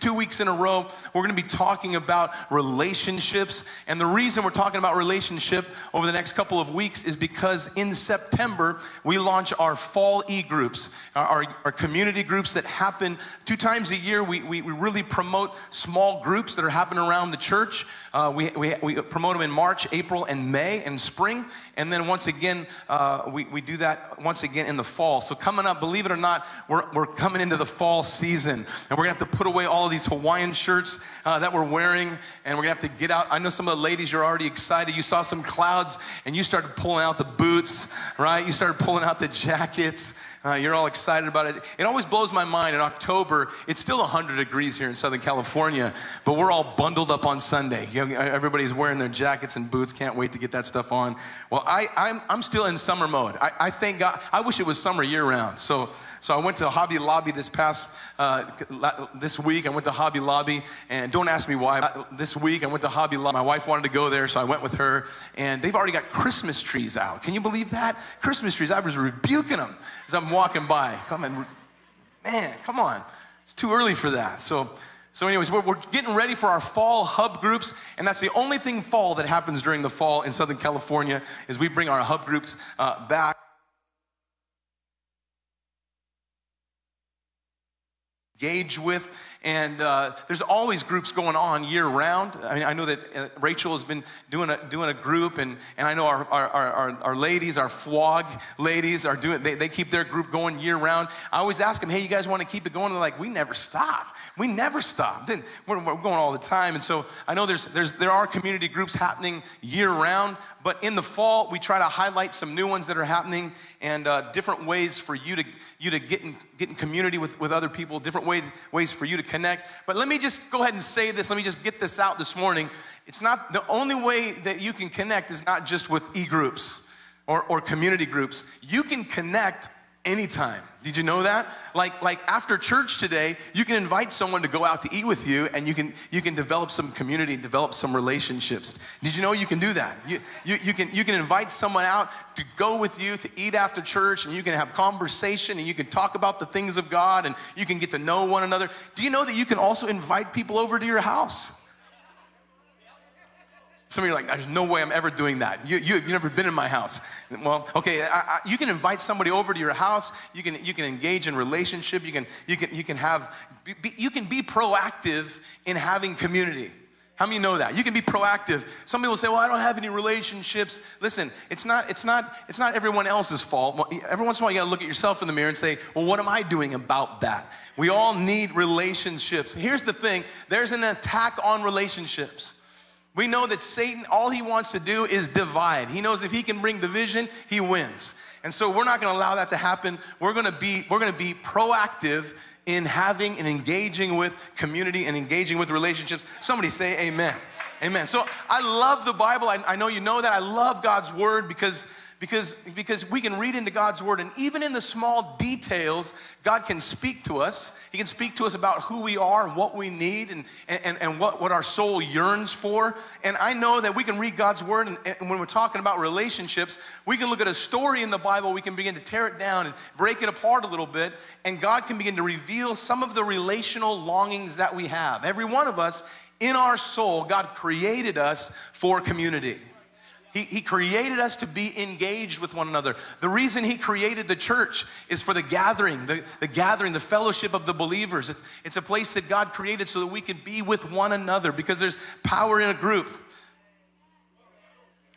two weeks in a row, we're going to be talking about relationships. And the reason we're talking about relationship over the next couple of weeks is because in September, we launch our fall e groups, our, our, community groups that happen two times a year. We, we, we, really promote small groups that are happening around the church. Uh, we, we, we promote them in March, April, and May and spring. And then once again, uh, we, we do that once again in the fall. So coming up, believe it or not, we're, we're coming into the fall season. And we're going to have to put away all of these Hawaiian shirts uh, that we're wearing, and we're gonna have to get out. I know some of the ladies, you're already excited. You saw some clouds, and you started pulling out the boots, right? You started pulling out the jackets. Uh, you're all excited about it. It always blows my mind. In October, it's still 100 degrees here in Southern California, but we're all bundled up on Sunday. You know, everybody's wearing their jackets and boots. Can't wait to get that stuff on. Well, I, I'm, I'm still in summer mode. I, I thank God. I wish it was summer year round. So so I went to Hobby Lobby this past, uh, this week. I went to Hobby Lobby, and don't ask me why. This week I went to Hobby Lobby. My wife wanted to go there, so I went with her, and they've already got Christmas trees out. Can you believe that? Christmas trees. I was rebuking them as I'm walking by. Come on, man, come on. It's too early for that. So, so anyways, we're, we're getting ready for our fall hub groups, and that's the only thing fall that happens during the fall in Southern California is we bring our hub groups uh, back. Engage with. And uh, there's always groups going on year round. I mean, I know that uh, Rachel has been doing a, doing a group, and, and I know our, our, our, our ladies, our flog ladies, are doing, they, they keep their group going year round. I always ask them, hey, you guys want to keep it going? They're like, we never stop. We never stop. We're, we're going all the time. And so I know there's, there's, there are community groups happening year round, but in the fall, we try to highlight some new ones that are happening and uh, different ways for you to, you to get, in, get in community with, with other people, different way, ways for you to connect. But let me just go ahead and say this. Let me just get this out this morning. It's not the only way that you can connect is not just with e groups or, or community groups. You can connect anytime. Did you know that? Like, like after church today, you can invite someone to go out to eat with you and you can, you can develop some community, develop some relationships. Did you know you can do that? You, you, you, can, you can invite someone out to go with you to eat after church and you can have conversation and you can talk about the things of God and you can get to know one another. Do you know that you can also invite people over to your house? Some of you are like, there's no way I'm ever doing that. You, you, have never been in my house. Well, okay, I, I, you can invite somebody over to your house. You can, you can engage in relationship. You can, you can, you can have, be, you can be proactive in having community. How many know that? You can be proactive. Some people say, well, I don't have any relationships. Listen, it's not, it's not, it's not everyone else's fault. Every once in a while, you gotta look at yourself in the mirror and say, well, what am I doing about that? We all need relationships. Here's the thing there's an attack on relationships. We know that Satan, all he wants to do is divide. He knows if he can bring division, he wins. And so we're not gonna allow that to happen. We're gonna be, we're gonna be proactive in having and engaging with community and engaging with relationships. Somebody say amen. Amen. So I love the Bible. I, I know you know that. I love God's word because because, because we can read into God's word, and even in the small details, God can speak to us. He can speak to us about who we are and what we need and, and, and what, what our soul yearns for. And I know that we can read God's word, and, and when we're talking about relationships, we can look at a story in the Bible, we can begin to tear it down and break it apart a little bit, and God can begin to reveal some of the relational longings that we have. Every one of us, in our soul, God created us for community. He, he created us to be engaged with one another. The reason He created the church is for the gathering, the, the gathering, the fellowship of the believers. It's, it's a place that God created so that we can be with one another because there's power in a group.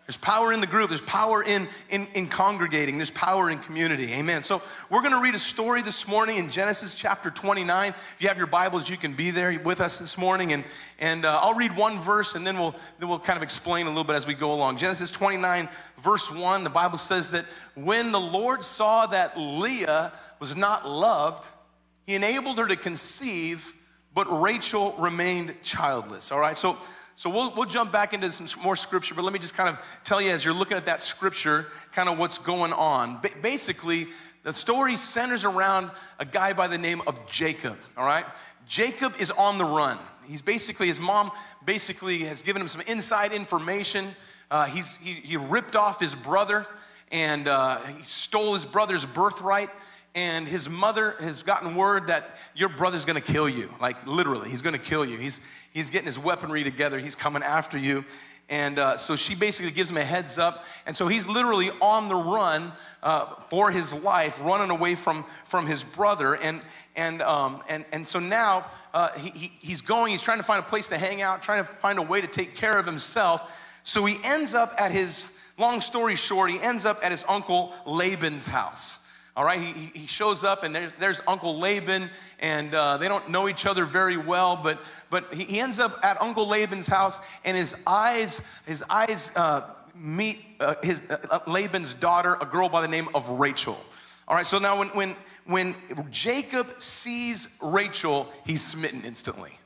There's power in the group. There's power in, in, in congregating. There's power in community. Amen. So we're going to read a story this morning in Genesis chapter 29. If you have your Bibles, you can be there with us this morning. And, and uh, I'll read one verse and then we'll, then we'll kind of explain a little bit as we go along. Genesis 29, verse 1, the Bible says that when the Lord saw that Leah was not loved, he enabled her to conceive, but Rachel remained childless. All right. So so we'll, we'll jump back into some more scripture, but let me just kind of tell you as you're looking at that scripture, kind of what's going on. Ba- basically, the story centers around a guy by the name of Jacob, all right? Jacob is on the run. He's basically, his mom basically has given him some inside information. Uh, he's, he, he ripped off his brother and uh, he stole his brother's birthright and his mother has gotten word that your brother's gonna kill you. Like literally, he's gonna kill you. He's, he's getting his weaponry together, he's coming after you. And uh, so she basically gives him a heads up. And so he's literally on the run uh, for his life, running away from, from his brother. And, and, um, and, and so now uh, he, he, he's going, he's trying to find a place to hang out, trying to find a way to take care of himself. So he ends up at his, long story short, he ends up at his uncle Laban's house. All right, he, he shows up and there, there's Uncle Laban, and uh, they don't know each other very well, but, but he, he ends up at Uncle Laban's house, and his eyes, his eyes uh, meet uh, his, uh, uh, Laban's daughter, a girl by the name of Rachel. All right, so now when, when, when Jacob sees Rachel, he's smitten instantly.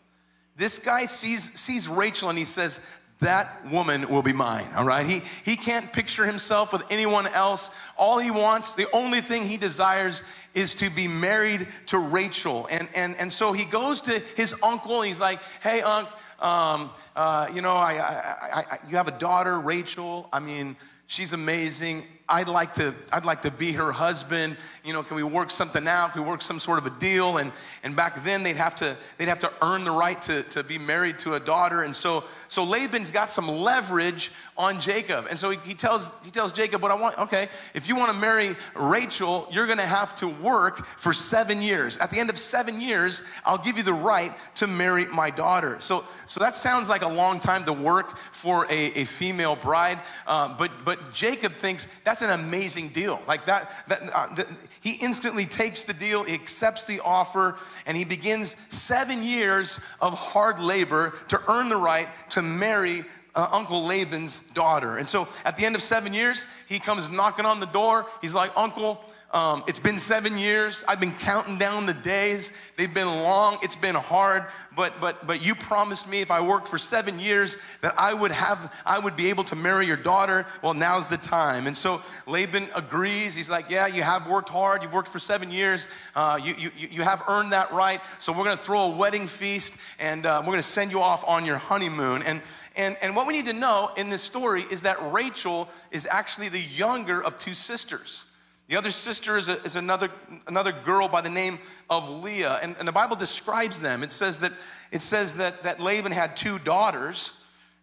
This guy sees, sees Rachel and he says, that woman will be mine, all right? He, he can't picture himself with anyone else. All he wants, the only thing he desires is to be married to Rachel. And, and, and so he goes to his uncle and he's like, hey, Unc, um, uh, you know, I, I, I, you have a daughter, Rachel. I mean, she's amazing. I'd like to, I'd like to be her husband. You know, can we work something out? Can we work some sort of a deal? And, and back then they'd have to, they'd have to earn the right to, to be married to a daughter. And so, so Laban's got some leverage on Jacob. And so he, he tells, he tells Jacob, what I want, okay, if you want to marry Rachel, you're going to have to work for seven years. At the end of seven years, I'll give you the right to marry my daughter. So, so that sounds like a long time to work for a, a female bride. Uh, but, but Jacob thinks that that's an amazing deal. Like that, that uh, he instantly takes the deal, he accepts the offer, and he begins seven years of hard labor to earn the right to marry uh, Uncle Laban's daughter. And so at the end of seven years, he comes knocking on the door. He's like, Uncle, um, it's been seven years. I've been counting down the days. They've been long. It's been hard. But but but you promised me if I worked for seven years that I would have I would be able to marry your daughter. Well, now's the time. And so Laban agrees. He's like, yeah, you have worked hard. You've worked for seven years. Uh, you, you you have earned that right. So we're gonna throw a wedding feast and uh, we're gonna send you off on your honeymoon. And and, and what we need to know in this story is that Rachel is actually the younger of two sisters. The other sister is, a, is another, another girl by the name of Leah. And, and the Bible describes them. It says, that, it says that, that Laban had two daughters,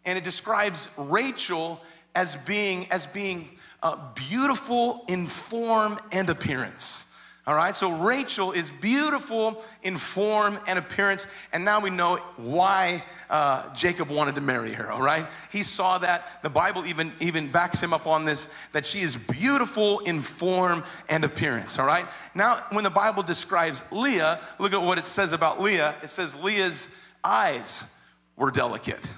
and it describes Rachel as being, as being uh, beautiful in form and appearance. All right, so Rachel is beautiful in form and appearance, and now we know why uh, Jacob wanted to marry her. All right, he saw that. The Bible even even backs him up on this that she is beautiful in form and appearance. All right, now when the Bible describes Leah, look at what it says about Leah. It says Leah's eyes were delicate.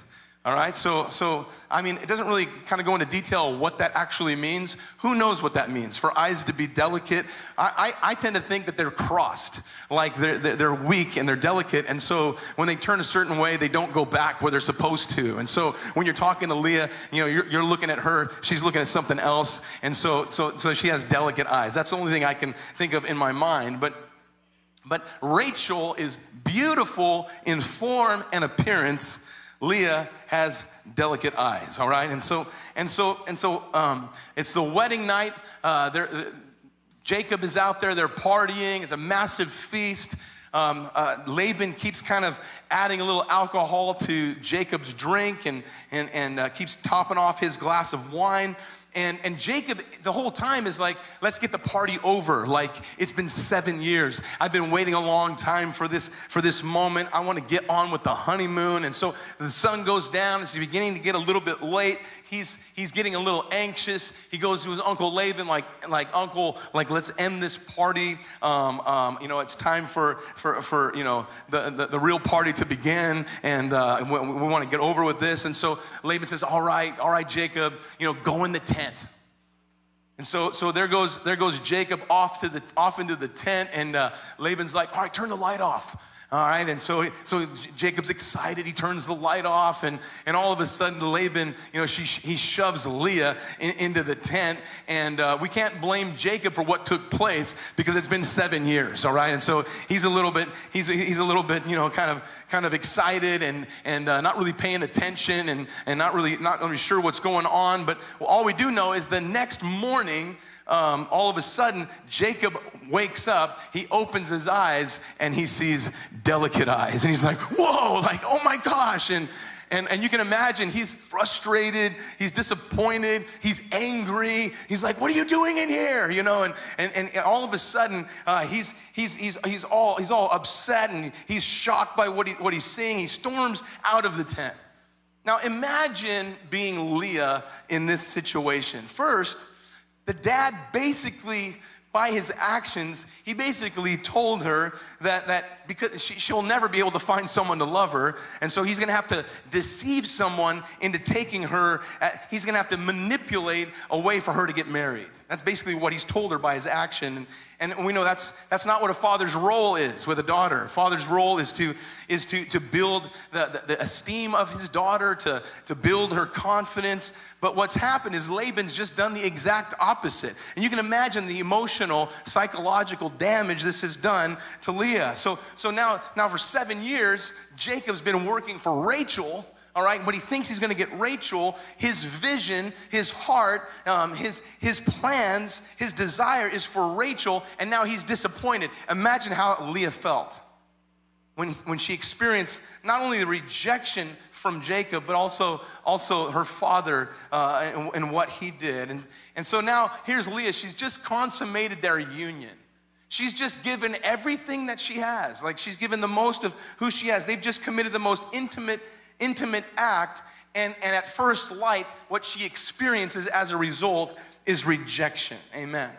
All right, so, so I mean, it doesn't really kind of go into detail what that actually means. Who knows what that means? For eyes to be delicate, I, I, I tend to think that they're crossed, like they're, they're weak and they're delicate, and so when they turn a certain way, they don't go back where they're supposed to. And so when you're talking to Leah, you know, you're, you're looking at her, she's looking at something else, and so, so, so she has delicate eyes. That's the only thing I can think of in my mind, but but Rachel is beautiful in form and appearance, Leah has delicate eyes, all right? And so, and so, and so, um, it's the wedding night. Uh, uh, Jacob is out there, they're partying, it's a massive feast. Um, uh, Laban keeps kind of adding a little alcohol to Jacob's drink and, and, and uh, keeps topping off his glass of wine. And, and Jacob, the whole time, is like, let's get the party over. Like, it's been seven years. I've been waiting a long time for this, for this moment. I want to get on with the honeymoon. And so the sun goes down. It's beginning to get a little bit late he's, he's getting a little anxious. He goes to his uncle Laban, like, like uncle, like, let's end this party. Um, um, you know, it's time for, for, for you know, the, the, the real party to begin. And uh, we, we want to get over with this. And so Laban says, all right, all right, Jacob, you know, go in the tent. And so, so there goes there goes Jacob off to the off into the tent, and uh, Laban's like, "All right, turn the light off." All right, and so, so Jacob's excited. He turns the light off, and, and all of a sudden, Laban, you know, she, he shoves Leah in, into the tent. And uh, we can't blame Jacob for what took place because it's been seven years, all right? And so he's a little bit, he's, he's a little bit, you know, kind of, kind of excited and, and uh, not really paying attention and, and not really, not really sure what's going on. But all we do know is the next morning, um, all of a sudden, Jacob wakes up, he opens his eyes, and he sees delicate eyes. And he's like, whoa, like, oh my gosh. And, and, and you can imagine he's frustrated, he's disappointed, he's angry. He's like, What are you doing in here? You know, and, and, and all of a sudden, uh, he's, he's, he's, he's, all, he's all upset and he's shocked by what, he, what he's seeing. He storms out of the tent. Now, imagine being Leah in this situation. First, the dad basically by his actions, he basically told her that, that because she, she'll never be able to find someone to love her, and so he's gonna have to deceive someone into taking her, at, he's gonna have to manipulate a way for her to get married. That's basically what he's told her by his action. And we know that's, that's not what a father's role is with a daughter. A father's role is to, is to, to build the, the, the esteem of his daughter, to, to build her confidence. But what's happened is Laban's just done the exact opposite. And you can imagine the emotional, psychological damage this has done to Leah. So, so now, now for seven years, Jacob's been working for Rachel all right? But he thinks he's gonna get Rachel. His vision, his heart, um, his, his plans, his desire is for Rachel, and now he's disappointed. Imagine how Leah felt when, when she experienced not only the rejection from Jacob, but also, also her father uh, and, and what he did. And, and so now here's Leah. She's just consummated their union. She's just given everything that she has. Like she's given the most of who she has. They've just committed the most intimate intimate act, and, and at first light, what she experiences as a result is rejection. Amen.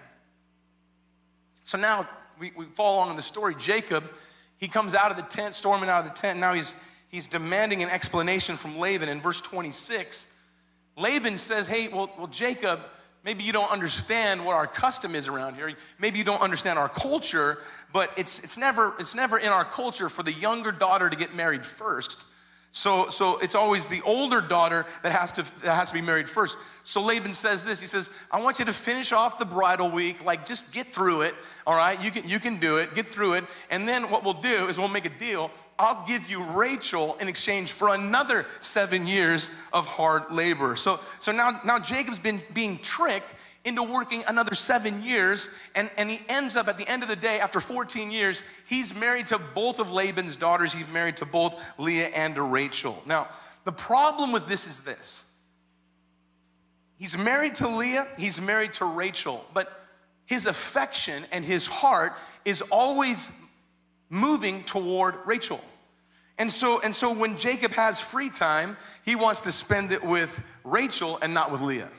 So now we, we follow along in the story. Jacob, he comes out of the tent, storming out of the tent. Now he's, he's demanding an explanation from Laban. In verse 26, Laban says, Hey, well, well, Jacob, maybe you don't understand what our custom is around here. Maybe you don't understand our culture, but it's, it's, never, it's never in our culture for the younger daughter to get married first. So, so it's always the older daughter that has, to, that has to be married first. So Laban says this. He says, I want you to finish off the bridal week. Like, just get through it. All right? You can, you can do it. Get through it. And then what we'll do is we'll make a deal. I'll give you Rachel in exchange for another seven years of hard labor. So, so now, now Jacob's been being tricked into working another seven years, and, and he ends up at the end of the day, after 14 years, he's married to both of Laban's daughters. He's married to both Leah and to Rachel. Now, the problem with this is this he's married to Leah, he's married to Rachel, but his affection and his heart is always moving toward Rachel. And so, and so when Jacob has free time, he wants to spend it with Rachel and not with Leah.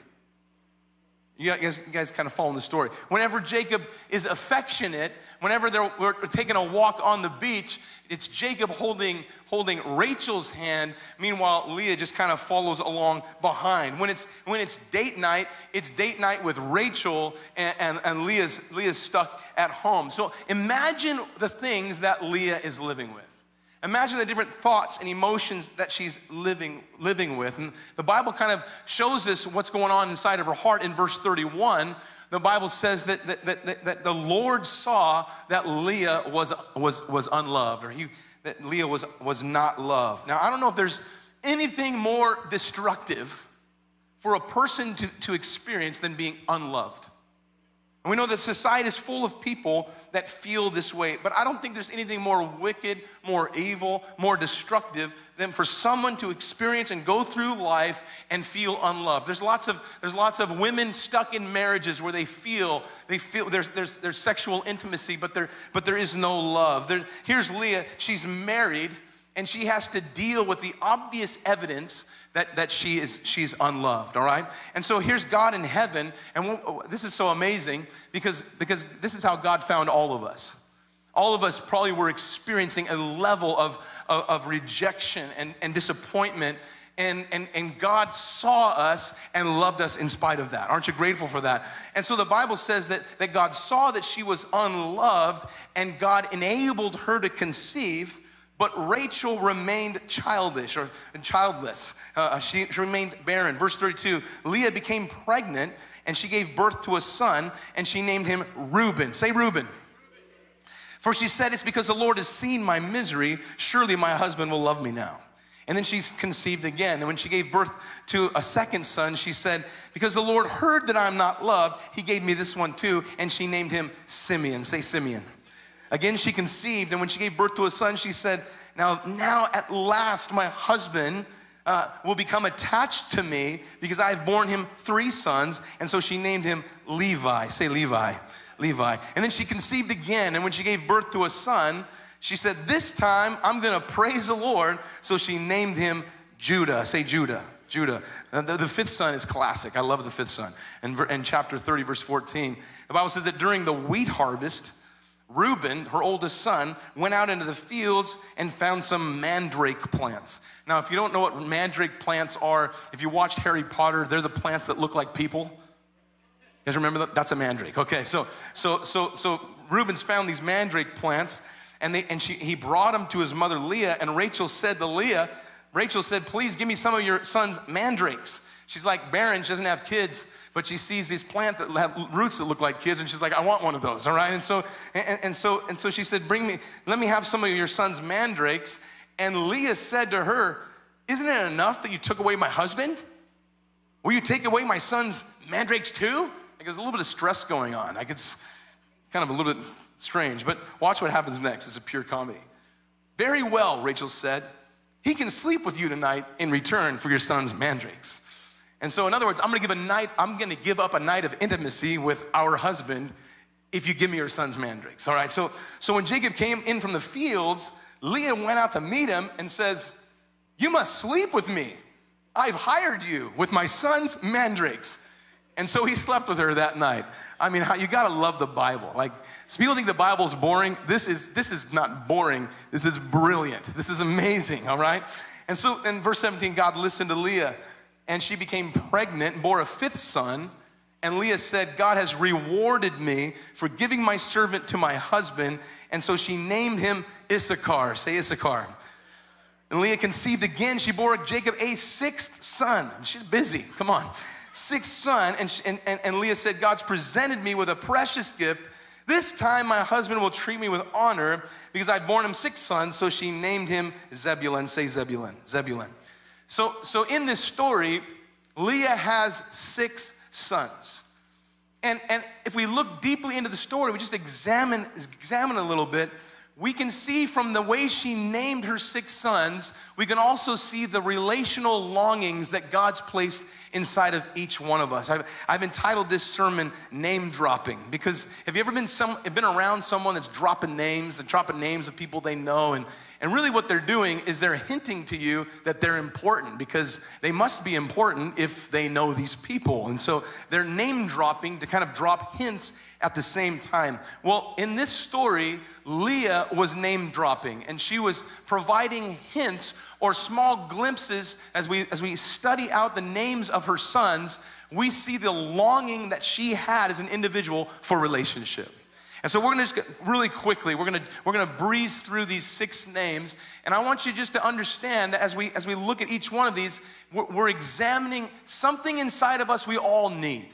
You guys, you guys kind of follow the story. Whenever Jacob is affectionate, whenever they're, we're taking a walk on the beach, it's Jacob holding, holding Rachel's hand. Meanwhile, Leah just kind of follows along behind. When it's, when it's date night, it's date night with Rachel, and, and, and Leah's, Leah's stuck at home. So imagine the things that Leah is living with. Imagine the different thoughts and emotions that she's living, living with. And the Bible kind of shows us what's going on inside of her heart in verse 31. The Bible says that, that, that, that the Lord saw that Leah was, was, was unloved, or he, that Leah was, was not loved. Now, I don't know if there's anything more destructive for a person to, to experience than being unloved. And we know that society is full of people that feel this way, but I don't think there's anything more wicked, more evil, more destructive than for someone to experience and go through life and feel unloved. There's lots of, there's lots of women stuck in marriages where they feel, they feel there's, there's, there's sexual intimacy, but there, but there is no love. There, here's Leah, she's married and she has to deal with the obvious evidence that, that she is she's unloved all right and so here's god in heaven and oh, this is so amazing because because this is how god found all of us all of us probably were experiencing a level of, of, of rejection and, and disappointment and, and, and God saw us and loved us in spite of that. Aren't you grateful for that? And so the Bible says that, that God saw that she was unloved and God enabled her to conceive but Rachel remained childish or childless. Uh, she, she remained barren. Verse 32 Leah became pregnant and she gave birth to a son and she named him Reuben. Say Reuben. For she said, It's because the Lord has seen my misery. Surely my husband will love me now. And then she conceived again. And when she gave birth to a second son, she said, Because the Lord heard that I'm not loved, he gave me this one too. And she named him Simeon. Say Simeon. Again, she conceived. And when she gave birth to a son, she said, Now, now at last, my husband uh, will become attached to me because I've borne him three sons. And so she named him Levi. Say Levi. Levi. And then she conceived again. And when she gave birth to a son, she said, This time I'm gonna praise the Lord. So she named him Judah. Say Judah. Judah. The, the, fifth son is classic. I love the fifth son. And in chapter 30, verse 14, the Bible says that during the wheat harvest, Reuben, her oldest son, went out into the fields and found some mandrake plants. Now, if you don't know what mandrake plants are, if you watched Harry Potter, they're the plants that look like people. You guys remember that? That's a mandrake. Okay, so so so so Reuben's found these mandrake plants and, they, and she, he brought them to his mother Leah, and Rachel said to Leah, Rachel said, Please give me some of your son's mandrakes. She's like barren, she doesn't have kids, but she sees these plants that have roots that look like kids, and she's like, I want one of those, all right? And so, and, and so, and so she said, Bring me, let me have some of your son's mandrakes. And Leah said to her, Isn't it enough that you took away my husband? Will you take away my son's mandrakes too? Like there's a little bit of stress going on. Like it's kind of a little bit strange, but watch what happens next. It's a pure comedy. Very well, Rachel said. He can sleep with you tonight in return for your son's mandrakes. And so, in other words, I'm gonna give a night, I'm gonna give up a night of intimacy with our husband if you give me your son's mandrakes. All right, so, so when Jacob came in from the fields, Leah went out to meet him and says, You must sleep with me. I've hired you with my son's mandrakes. And so he slept with her that night. I mean, you gotta love the Bible. Like, people think the Bible's boring. This is, this is not boring. This is brilliant. This is amazing, all right? And so in verse 17, God listened to Leah, and she became pregnant and bore a fifth son. And Leah said, God has rewarded me for giving my servant to my husband. And so she named him Issachar. Say Issachar. And Leah conceived again. She bore Jacob a sixth son. She's busy. Come on. Sixth son. And, and, and Leah said, God's presented me with a precious gift this time my husband will treat me with honor because I've borne him six sons. So she named him Zebulun. Say Zebulun. Zebulun. So, so in this story, Leah has six sons. And, and if we look deeply into the story, we just examine, examine a little bit, we can see from the way she named her six sons, we can also see the relational longings that God's placed inside of each one of us. I've, I've entitled this sermon Name Dropping because have you ever been, some, been around someone that's dropping names and dropping names of people they know and and really, what they're doing is they're hinting to you that they're important because they must be important if they know these people. And so they're name dropping to kind of drop hints at the same time. Well, in this story, Leah was name dropping and she was providing hints or small glimpses as we, as we study out the names of her sons. We see the longing that she had as an individual for relationship. And so we're gonna just really quickly, we're gonna, we're gonna breeze through these six names. And I want you just to understand that as we, as we look at each one of these, we're, we're examining something inside of us we all need,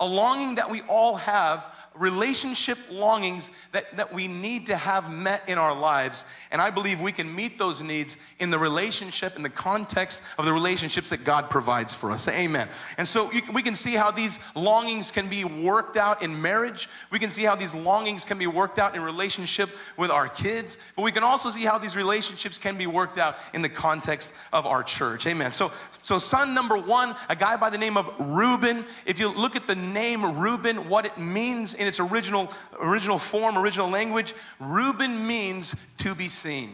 a longing that we all have relationship longings that, that we need to have met in our lives. And I believe we can meet those needs in the relationship, in the context of the relationships that God provides for us. Amen. And so you, we can see how these longings can be worked out in marriage. We can see how these longings can be worked out in relationship with our kids. But we can also see how these relationships can be worked out in the context of our church. Amen. So, so son number one, a guy by the name of Reuben. If you look at the name Reuben, what it means in its original, original form, original language, Reuben means to be seen.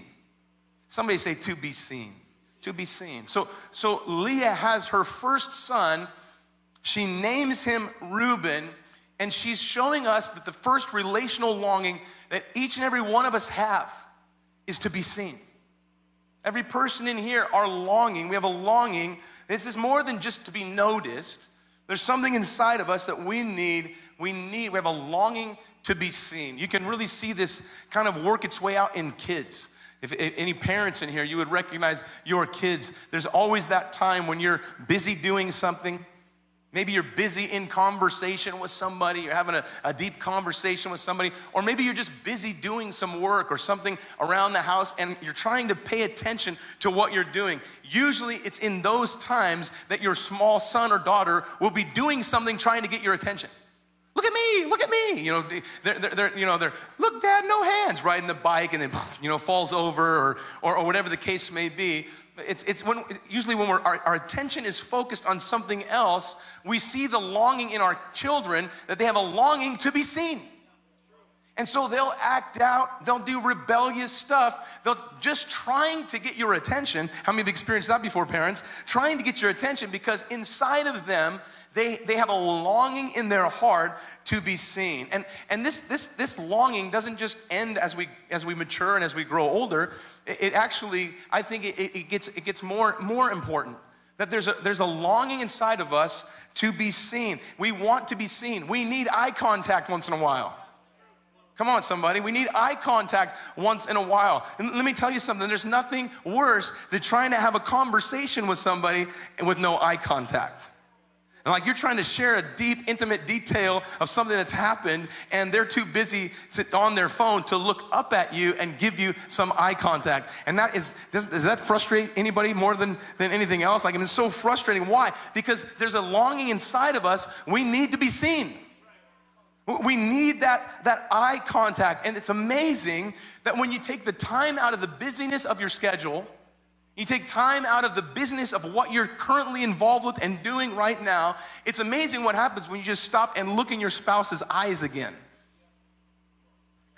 Somebody say to be seen. To be seen. So, so Leah has her first son. She names him Reuben, and she's showing us that the first relational longing that each and every one of us have is to be seen. Every person in here are longing. We have a longing. This is more than just to be noticed. There's something inside of us that we need we need, we have a longing to be seen. You can really see this kind of work its way out in kids. If, if, any parents in here, you would recognize your kids. There's always that time when you're busy doing something. Maybe you're busy in conversation with somebody, you're having a, a, deep conversation with somebody, or maybe you're just busy doing some work or something around the house and you're trying to pay attention to what you're doing. Usually it's in those times that your small son or daughter will be doing something trying to get your attention. Look at me, look at me. You know, they're, they're, you know, they're, look, dad, no hands, riding the bike and then, you know, falls over or, or, or whatever the case may be. It's, it's when, usually when our, our attention is focused on something else, we see the longing in our children that they have a longing to be seen. And so they'll act out, they'll do rebellious stuff, they'll just trying to get your attention. How many have experienced that before, parents? Trying to get your attention because inside of them, they, they have a longing in their heart to be seen. And, and this, this, this longing doesn't just end as we, as we mature and as we grow older. It, it actually, I think it, it, gets, it gets more, more important. That there's a, there's a longing inside of us to be seen. We want to be seen. We need eye contact once in a while. Come on, somebody. We need eye contact once in a while. And let me tell you something there's nothing worse than trying to have a conversation with somebody with no eye contact. And like you're trying to share a deep, intimate detail of something that's happened, and they're too busy to, on their phone to look up at you and give you some eye contact. And that is, does, does that frustrate anybody more than, than anything else? Like, it's so frustrating. Why? Because there's a longing inside of us. We need to be seen. We need that, that eye contact. And it's amazing that when you take the time out of the busyness of your schedule, you take time out of the business of what you're currently involved with and doing right now. It's amazing what happens when you just stop and look in your spouse's eyes again.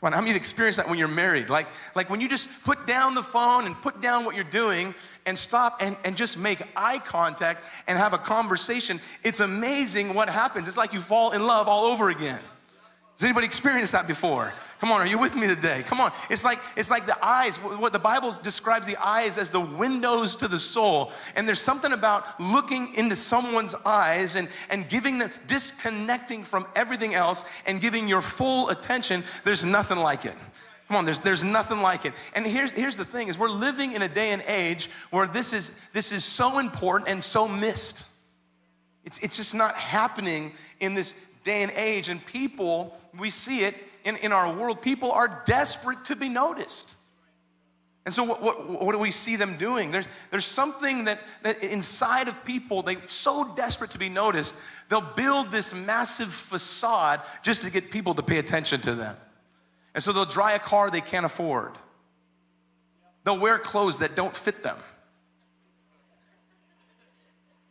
Come on, how many experienced that when you're married? Like, like when you just put down the phone and put down what you're doing and stop and, and just make eye contact and have a conversation, it's amazing what happens. It's like you fall in love all over again. Has anybody experienced that before? Come on, are you with me today? Come on. It's like it's like the eyes. What the Bible describes the eyes as the windows to the soul. And there's something about looking into someone's eyes and, and giving them disconnecting from everything else and giving your full attention. There's nothing like it. Come on, there's, there's nothing like it. And here's, here's the thing is we're living in a day and age where this is this is so important and so missed. It's, it's just not happening in this day and age. And people we see it in, in our world. People are desperate to be noticed. And so, what, what, what, do we see them doing? There's, there's something that, that inside of people, they're so desperate to be noticed, they'll build this massive facade just to get people to pay attention to them. And so, they'll drive a car they can't afford, they'll wear clothes that don't fit them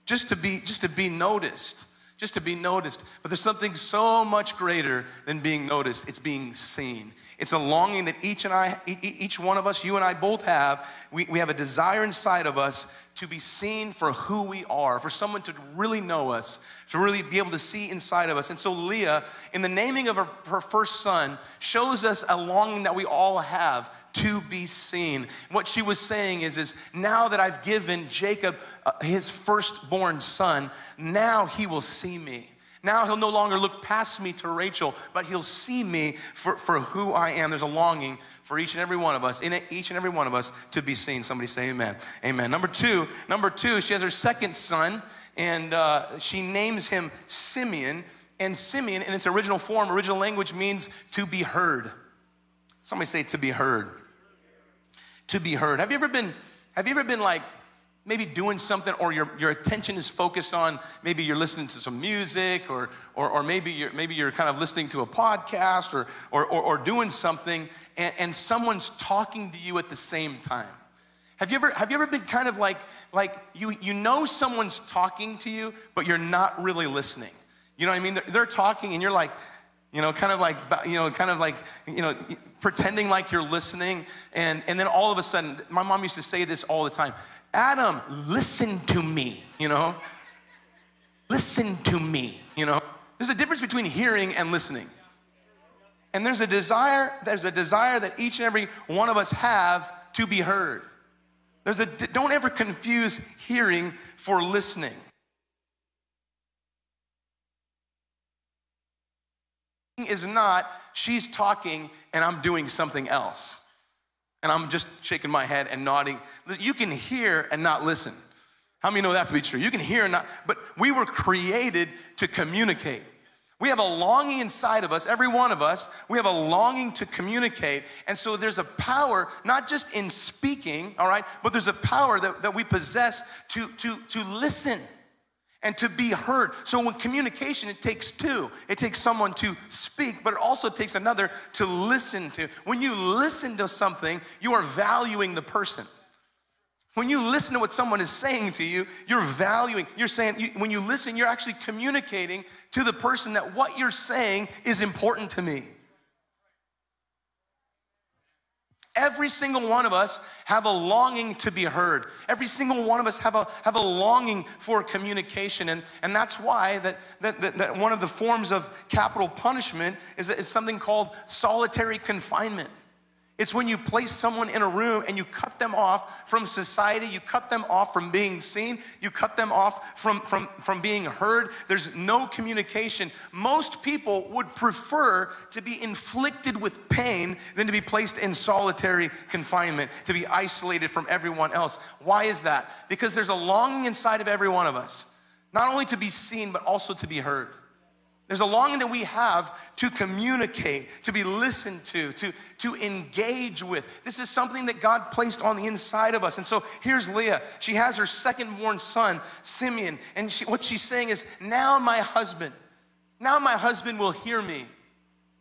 just to be, just to be noticed just to be noticed. But there's something so much greater than being noticed. It's being seen. It's a longing that each and I, each one of us, you and I both have. We, we have a desire inside of us to be seen for who we are, for someone to really know us, to really be able to see inside of us. And so Leah, in the naming of her, her first son, shows us a longing that we all have to be seen. What she was saying is, is now that I've given Jacob uh, his firstborn son, now he will see me. Now he'll no longer look past me to Rachel, but he'll see me for, for who I am. There's a longing for each and every one of us, in each and every one of us, to be seen. Somebody say amen. Amen. Number two, number two, she has her second son, and uh, she names him Simeon. And Simeon, in its original form, original language means to be heard. Somebody say to be heard. To be heard. Have you ever been, have you ever been like maybe doing something or your, your attention is focused on maybe you're listening to some music or, or, or maybe, you're, maybe you're kind of listening to a podcast or, or, or, or doing something and, and someone's talking to you at the same time. Have you ever, have you ever been kind of like, like you, you know someone's talking to you, but you're not really listening? You know what I mean? They're, they're talking and you're like, you know, kind of like, you know, kind of like, you know, pretending like you're listening. And, and then all of a sudden, my mom used to say this all the time Adam, listen to me, you know? Listen to me, you know? There's a difference between hearing and listening. And there's a desire, there's a desire that each and every one of us have to be heard. There's a don't ever confuse hearing for listening. Is not she's talking and I'm doing something else and I'm just shaking my head and nodding. You can hear and not listen. How many know that to be true? You can hear and not, but we were created to communicate. We have a longing inside of us, every one of us, we have a longing to communicate. And so there's a power, not just in speaking, all right, but there's a power that, that we possess to, to, to listen and to be heard. So when communication, it takes two. It takes someone to speak, but it also takes another to listen to. When you listen to something, you are valuing the person. When you listen to what someone is saying to you, you're valuing, you're saying, you, when you listen, you're actually communicating to the person that what you're saying is important to me. Every single one of us have a longing to be heard. Every single one of us have a, have a longing for communication. And, and that's why that, that, that, that one of the forms of capital punishment is, is something called solitary confinement. It's when you place someone in a room and you cut them off from society, you cut them off from being seen, you cut them off from, from, from being heard. There's no communication. Most people would prefer to be inflicted with pain than to be placed in solitary confinement, to be isolated from everyone else. Why is that? Because there's a longing inside of every one of us, not only to be seen, but also to be heard. There's a longing that we have to communicate, to be listened to, to, to engage with. This is something that God placed on the inside of us. And so here's Leah. She has her second born son, Simeon. And she, what she's saying is, Now my husband, now my husband will hear me.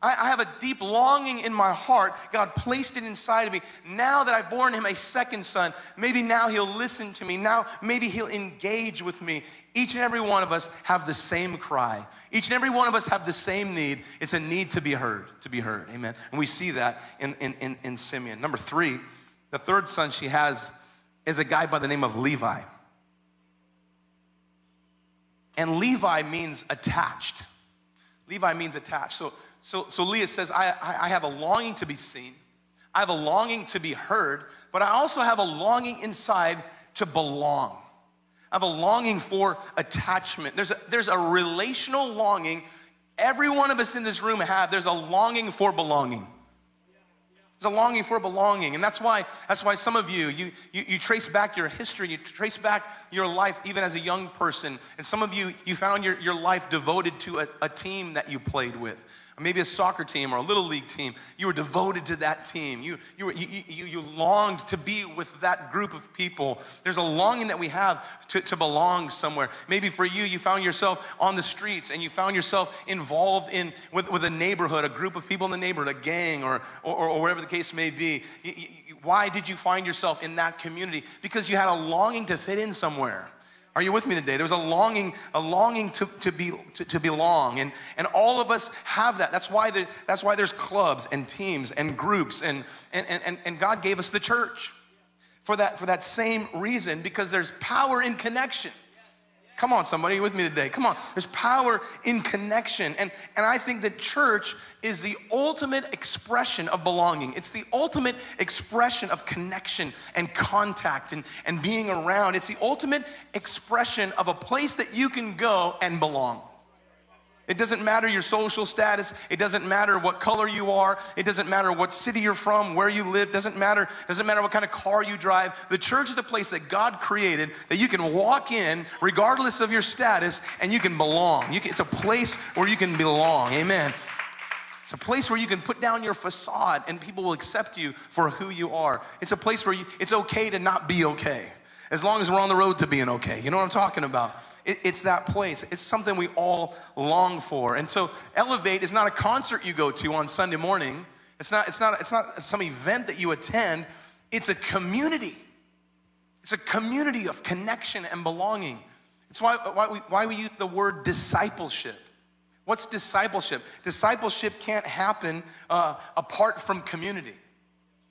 I, have a deep longing in my heart. God placed it inside of me. Now that I've born him a second son, maybe now he'll listen to me. Now maybe he'll engage with me. Each and every one of us have the same cry. Each and every one of us have the same need. It's a need to be heard, to be heard. Amen. And we see that in, in, in, in Simeon. Number three, the third son she has is a guy by the name of Levi. And Levi means attached. Levi means attached. So so, so Leah says, I, I have a longing to be seen, I have a longing to be heard, but I also have a longing inside to belong. I have a longing for attachment. There's a, there's a relational longing every one of us in this room have. There's a longing for belonging. There's a longing for belonging. And that's why, that's why some of you, you, you, you, trace back your history, you trace back your life even as a young person. And some of you, you found your, your life devoted to a, a team that you played with maybe a soccer team or a little league team. You were devoted to that team. You, you, were, you, you, you longed to be with that group of people. There's a longing that we have to, to belong somewhere. Maybe for you, you found yourself on the streets and you found yourself involved in with, with a neighborhood, a group of people in the neighborhood, a gang, or, or, or whatever the case may be. Why did you find yourself in that community? Because you had a longing to fit in somewhere. Are you with me today? There was a longing, a longing to, to, be, to, to belong. And, and all of us have that. That's why, the, that's why there's clubs and teams and groups. And, and, and, and God gave us the church for that, for that same reason, because there's power in connection. Come on, somebody with me today. Come on. There's power in connection. And, and I think that church is the ultimate expression of belonging. It's the ultimate expression of connection and contact and, and being around. It's the ultimate expression of a place that you can go and belong. It doesn't matter your social status. It doesn't matter what color you are. It doesn't matter what city you're from, where you live. Doesn't matter. Doesn't matter what kind of car you drive. The church is the place that God created that you can walk in regardless of your status and you can belong. You can, it's a place where you can belong. Amen. It's a place where you can put down your facade and people will accept you for who you are. It's a place where you, it's okay to not be okay as long as we're on the road to being okay. You know what I'm talking about? It, it's that place. It's something we all long for. And so, Elevate is not a concert you go to on Sunday morning. It's not, it's not, it's not some event that you attend. It's a community. It's a community of connection and belonging. It's why, why, we, why we use the word discipleship. What's discipleship? Discipleship can't happen uh, apart from community.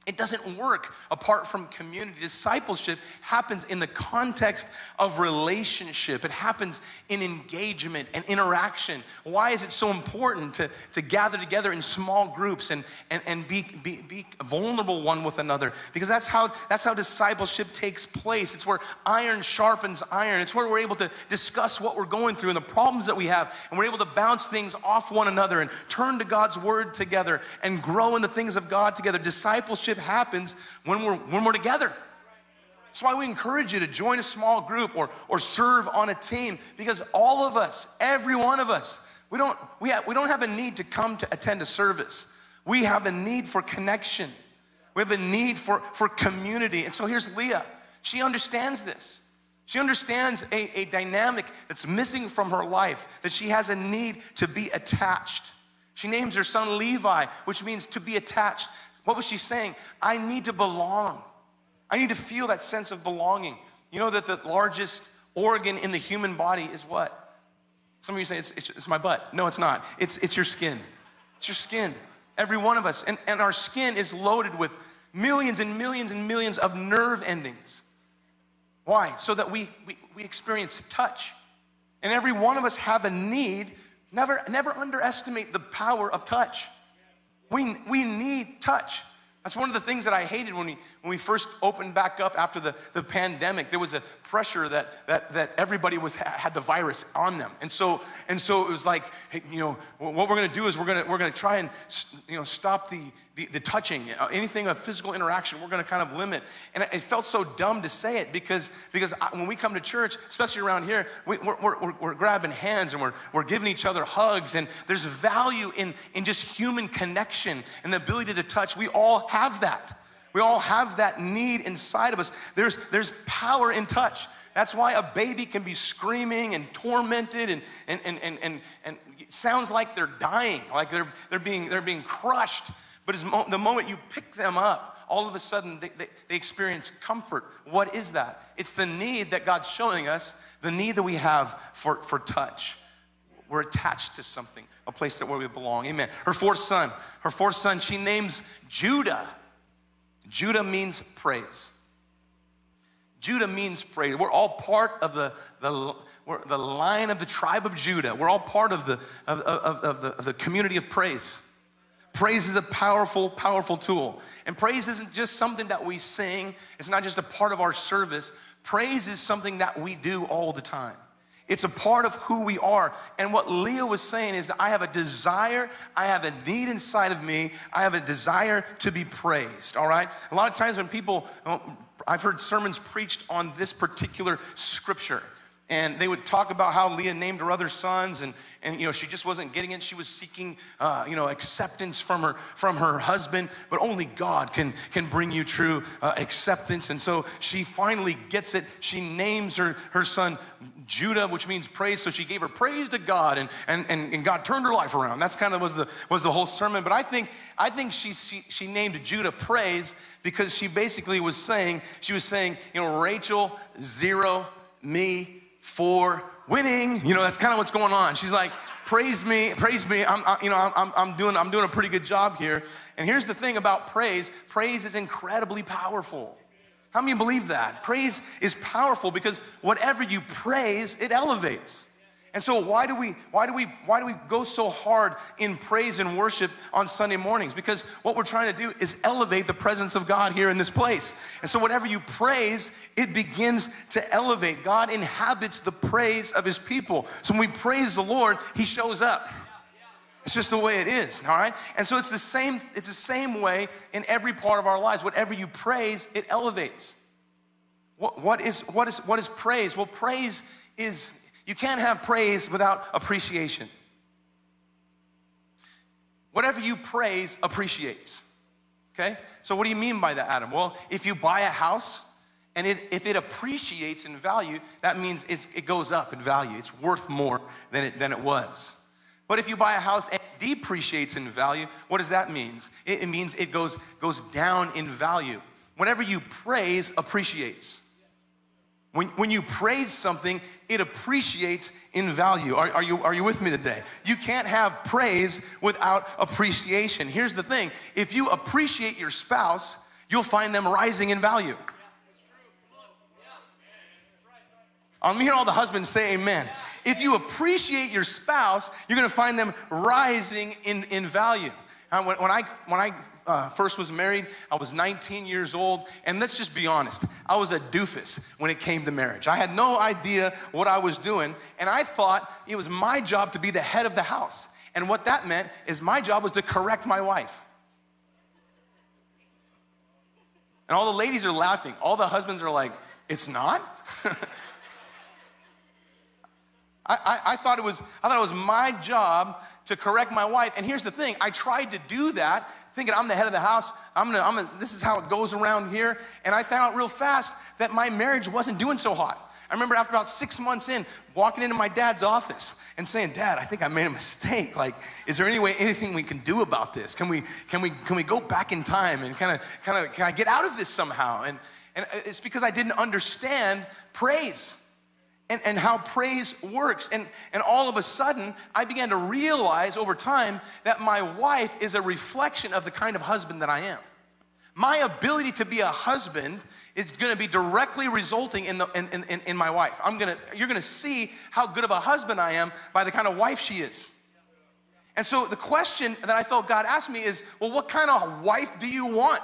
It doesn't work apart from community. Discipleship happens in the context of relationship. It happens in engagement and interaction. Why is it so important to, to gather together in small groups and, and, and be, be, be vulnerable one with another? Because that's how, that's how discipleship takes place. It's where iron sharpens iron. It's where we're able to discuss what we're going through and the problems that we have. And we're able to bounce things off one another and turn to God's word together and grow in the things of God together. Discipleship happens when we're, when we're together. That's why we encourage you to join a small group or, or serve on a team because all of us, every one of us, we don't, we, have, we don't have a need to come to attend a service. We have a need for connection. We have a need for, for community. And so here's Leah. She understands this. She understands a, a dynamic that's missing from her life, that she has a need to be attached. She names her son Levi, which means to be attached. What was she saying? I need to belong. I need to feel that sense of belonging. You know that the largest organ in the human body is what? Some of you say it's, it's, it's my butt. No, it's not. It's, it's your skin. It's your skin. Every one of us. And, and our skin is loaded with millions and millions and millions of nerve endings. Why? So that we, we, we experience touch. And every one of us have a need. Never, never underestimate the power of touch. We, we need touch. That's one of the things that I hated when we, when we first opened back up after the, the pandemic. There was a pressure that, that, that everybody was, had the virus on them. And so, and so it was like, hey, you know, what we're gonna do is we're gonna, we're gonna try and, you know, stop the, the, the touching, uh, anything of physical interaction, we're gonna kind of limit. And it felt so dumb to say it because, because when we come to church, especially around here, we, are we're, we're, we're grabbing hands and we're, we're giving each other hugs. And there's value in, in just human connection and the ability to touch. We all have that. We all have that need inside of us. There's, there's power in touch. That's why a baby can be screaming and tormented and, and, and, and, and, and sounds like they're dying, like they're, they're, being, they're being crushed. But the moment you pick them up, all of a sudden they, they, they experience comfort. What is that? It's the need that God's showing us, the need that we have for, for touch. We're attached to something, a place that where we belong. Amen. Her fourth son, her fourth son, she names Judah. Judah means praise. Judah means praise. We're all part of the, the, the line of the tribe of Judah. We're all part of the, of, of, of, the, of the community of praise. Praise is a powerful, powerful tool. And praise isn't just something that we sing, it's not just a part of our service. Praise is something that we do all the time. It's a part of who we are. And what Leah was saying is, I have a desire, I have a need inside of me, I have a desire to be praised, all right? A lot of times when people, I've heard sermons preached on this particular scripture and they would talk about how Leah named her other sons, and, and you know she just wasn't getting it. She was seeking uh, you know acceptance from her from her husband, but only God can can bring you true uh, acceptance. And so she finally gets it. She names her her son Judah, which means praise. So she gave her praise to God, and and and, and God turned her life around. That's kind of was the was the whole sermon. But I think I think she she, she named Judah praise because she basically was saying she was saying you know Rachel zero me for winning. You know, that's kind of what's going on. She's like, praise me, praise me. I'm, I, you know, I'm, I'm, doing, I'm doing a pretty good job here. And here's the thing about praise praise is incredibly powerful. How many believe that? Praise is powerful because whatever you praise, it elevates. And so why do we why do we why do we go so hard in praise and worship on Sunday mornings? Because what we're trying to do is elevate the presence of God here in this place. And so whatever you praise, it begins to elevate. God inhabits the praise of his people. So when we praise the Lord, he shows up. It's just the way it is, all right? And so it's the same it's the same way in every part of our lives. Whatever you praise, it elevates. What, what is what is what is praise? Well, praise is you can't have praise without appreciation. Whatever you praise appreciates. Okay? So, what do you mean by that, Adam? Well, if you buy a house and it, if it appreciates in value, that means it goes up in value. It's worth more than it, than it was. But if you buy a house and it depreciates in value, what does that mean? It, it means it goes, goes down in value. Whenever you praise, appreciates. When, when you praise something, it appreciates in value. Are, are, you, are you with me today? You can't have praise without appreciation. Here's the thing if you appreciate your spouse, you'll find them rising in value. Um, I'm hear all the husbands say amen. If you appreciate your spouse, you're gonna find them rising in, in value. When, when, I, when I uh, first was married, I was 19 years old, and let's just be honest, I was a doofus when it came to marriage. I had no idea what I was doing, and I thought it was my job to be the head of the house. And what that meant is my job was to correct my wife. And all the ladies are laughing. All the husbands are like, it's not? I, I, I, thought it was, I thought it was my job to correct my wife. And here's the thing I tried to do that thinking I'm the head of the house. I'm gonna, I'm gonna, this is how it goes around here. And I found out real fast that my marriage wasn't doing so hot. I remember after about six months in, walking into my dad's office and saying, Dad, I think I made a mistake. Like, is there any way, anything we can do about this? Can we, can we, can we go back in time and kind of, kind of, can I get out of this somehow? And, and it's because I didn't understand praise and, and how praise works. And, and all of a sudden, I began to realize over time that my wife is a reflection of the kind of husband that I am. My ability to be a husband is gonna be directly resulting in, the, in, in, in my wife. I'm gonna, you're gonna see how good of a husband I am by the kind of wife she is. And so the question that I felt God asked me is, well, what kind of wife do you want?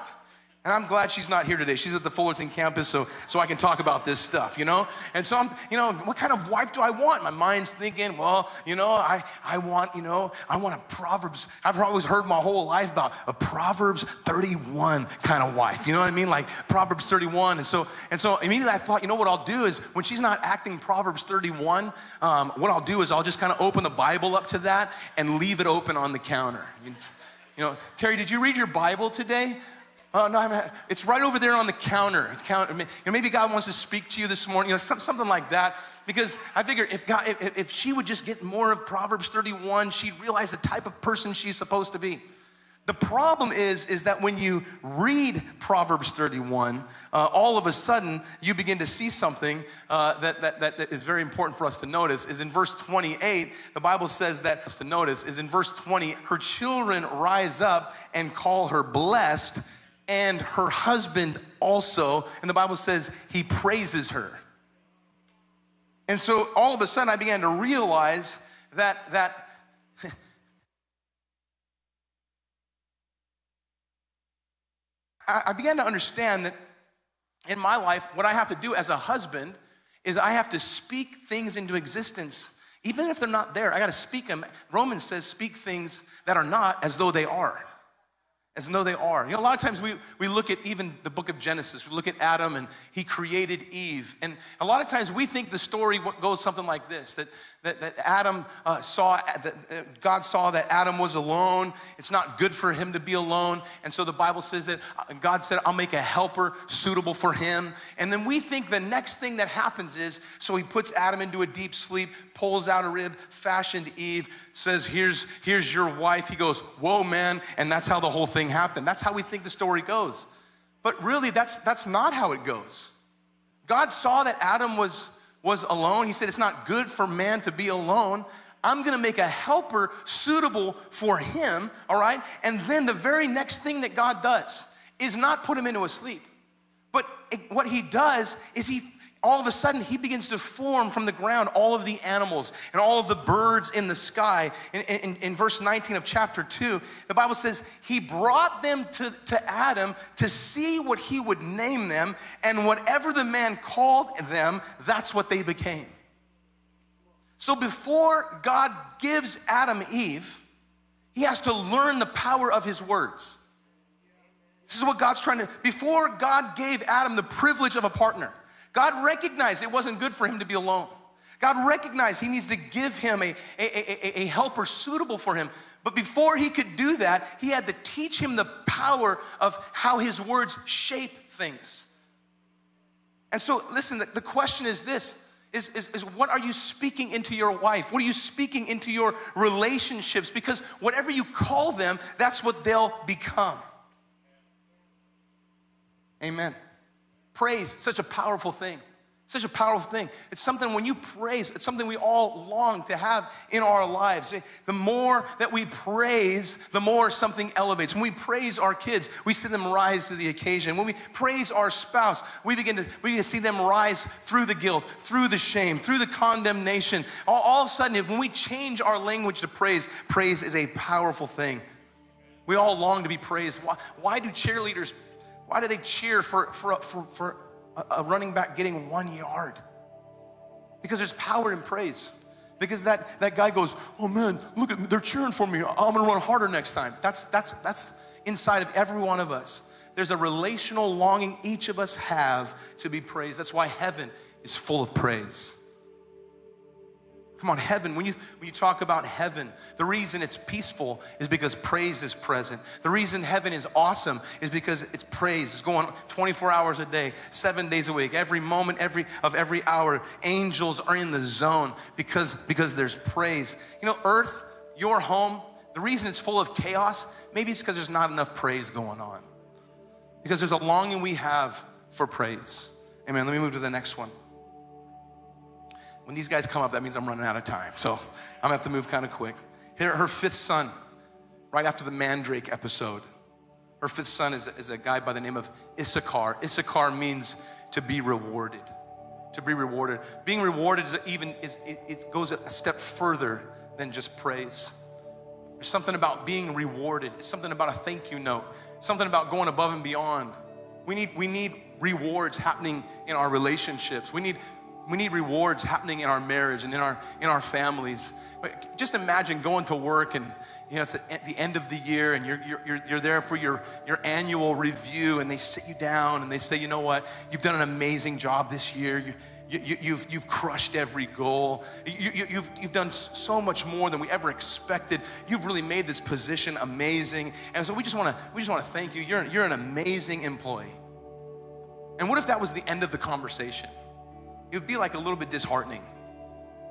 And I'm glad she's not here today. She's at the Fullerton campus, so, so I can talk about this stuff, you know? And so I'm, you know, what kind of wife do I want? My mind's thinking, well, you know, I, I want, you know, I want a Proverbs. I've always heard my whole life about a Proverbs 31 kind of wife. You know what I mean? Like Proverbs 31. And so, and so immediately I thought, you know what I'll do is when she's not acting Proverbs 31, um, what I'll do is I'll just kind of open the Bible up to that and leave it open on the counter. You, you know, Terry, did you read your Bible today? Oh, no, I'm, it's right over there on the counter. You know, maybe God wants to speak to you this morning, you know, something like that. Because I figure if, God, if, if she would just get more of Proverbs 31, she'd realize the type of person she's supposed to be. The problem is, is that when you read Proverbs 31, uh, all of a sudden you begin to see something uh, that, that, that is very important for us to notice. Is in verse 28, the Bible says that to notice is in verse 20, her children rise up and call her blessed and her husband also. And the Bible says he praises her. And so all of a sudden I began to realize that, that I began to understand that in my life, what I have to do as a husband is I have to speak things into existence. Even if they're not there, I gotta speak them. Romans says, speak things that are not as though they are as though they are. You know, a lot of times we, we look at even the book of Genesis, we look at Adam and he created Eve. And a lot of times we think the story goes something like this that, that, that Adam uh, saw, that uh, God saw that Adam was alone. It's not good for him to be alone. And so the Bible says that uh, God said, I'll make a helper suitable for him. And then we think the next thing that happens is so he puts Adam into a deep sleep, pulls out a rib, fashioned Eve, says, Here's, here's your wife. He goes, Whoa, man. And that's how the whole thing happened. That's how we think the story goes. But really, that's, that's not how it goes. God saw that Adam was was alone. He said, It's not good for man to be alone. I'm gonna make a helper suitable for him, all right? And then the very next thing that God does is not put him into a sleep. But what he does is he all of a sudden he begins to form from the ground all of the animals and all of the birds in the sky. In, in, in, verse 19 of chapter 2, the Bible says he brought them to, to Adam to see what he would name them, and whatever the man called them, that's what they became. So before God gives Adam Eve, he has to learn the power of his words. This is what God's trying to, before God gave Adam the privilege of a partner, God recognized it wasn't good for him to be alone. God recognized he needs to give him a, a, a, a, helper suitable for him. But before he could do that, he had to teach him the power of how his words shape things. And so, listen, the, the question is this is, is, is what are you speaking into your wife? What are you speaking into your relationships? Because whatever you call them, that's what they'll become. Amen. Praise, such a powerful thing. Such a powerful thing. It's something when you praise, it's something we all long to have in our lives. Eh, the more that we praise, the more something elevates. When we praise our kids, we see them rise to the occasion. When we praise our spouse, we begin to, we begin to see them rise through the guilt, through the shame, through the condemnation. All, all of a sudden, when we change our language to praise, praise is a powerful thing. We all long to be praised. Why, why do cheerleaders why do they cheer for, for, for, for a running back getting one yard? Because there's power in praise. Because that, that guy goes, oh man, look at they're cheering for me. I'm gonna run harder next time. That's, that's, that's inside of every one of us. there's a relational longing each of us have to be praised. That's why heaven is full of praise. Come on, heaven, when you, when you talk about heaven, the reason it's peaceful is because praise is present. The reason heaven is awesome is because it's praise. It's going 24 hours a day, seven days a week, every moment every, of every hour. Angels are in the zone because, because there's praise. You know, earth, your home, the reason it's full of chaos, maybe it's because there's not enough praise going on. Because there's a longing we have for praise. Amen. Let me move to the next one. When these guys come up, that means I'm running out of time. So I'm gonna have to move kind of quick. Here, her fifth son, right after the Mandrake episode, her fifth son is, is a guy by the name of Issachar. Issachar means to be rewarded. To be rewarded. Being rewarded is even is it, it goes a step further than just praise. There's something about being rewarded. It's something about a thank you note. Something about going above and beyond. We need, we need rewards happening in our relationships. We need we need rewards happening in our marriage and in our, in our families. Just imagine going to work and you know, it's at the end of the year and you're, you're, you're there for your, your annual review and they sit you down and they say, you know what, you've done an amazing job this year. You, you, you, you've, you've crushed every goal. You, you, you've, you've done so much more than we ever expected. You've really made this position amazing. And so we just wanna, we just wanna thank you. You're, you're an amazing employee. And what if that was the end of the conversation? It would be like a little bit disheartening,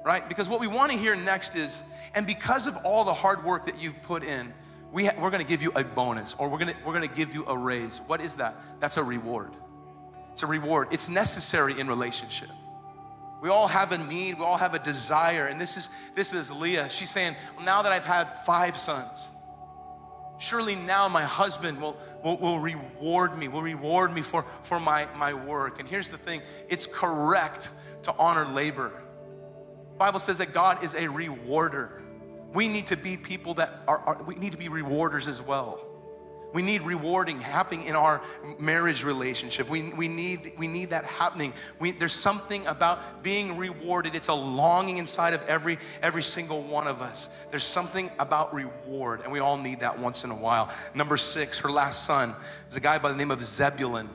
right? Because what we want to hear next is, and because of all the hard work that you've put in, we ha- we're going to give you a bonus or we're going we're going to give you a raise. What is that? That's a reward. It's a reward. It's necessary in relationship. We all have a need, we all have a desire, and this is this is Leah. She's saying, well, now that I've had five sons, surely now my husband will, will, will, reward me, will reward me for, for my, my work. And here's the thing it's correct to honor labor. Bible says that God is a rewarder. We need to be people that are, are we need to be rewarders as well. We need rewarding happening in our marriage relationship. We, we, need, we need that happening. We, there's something about being rewarded. It's a longing inside of every, every single one of us. There's something about reward, and we all need that once in a while. Number six, her last son is a guy by the name of Zebulun.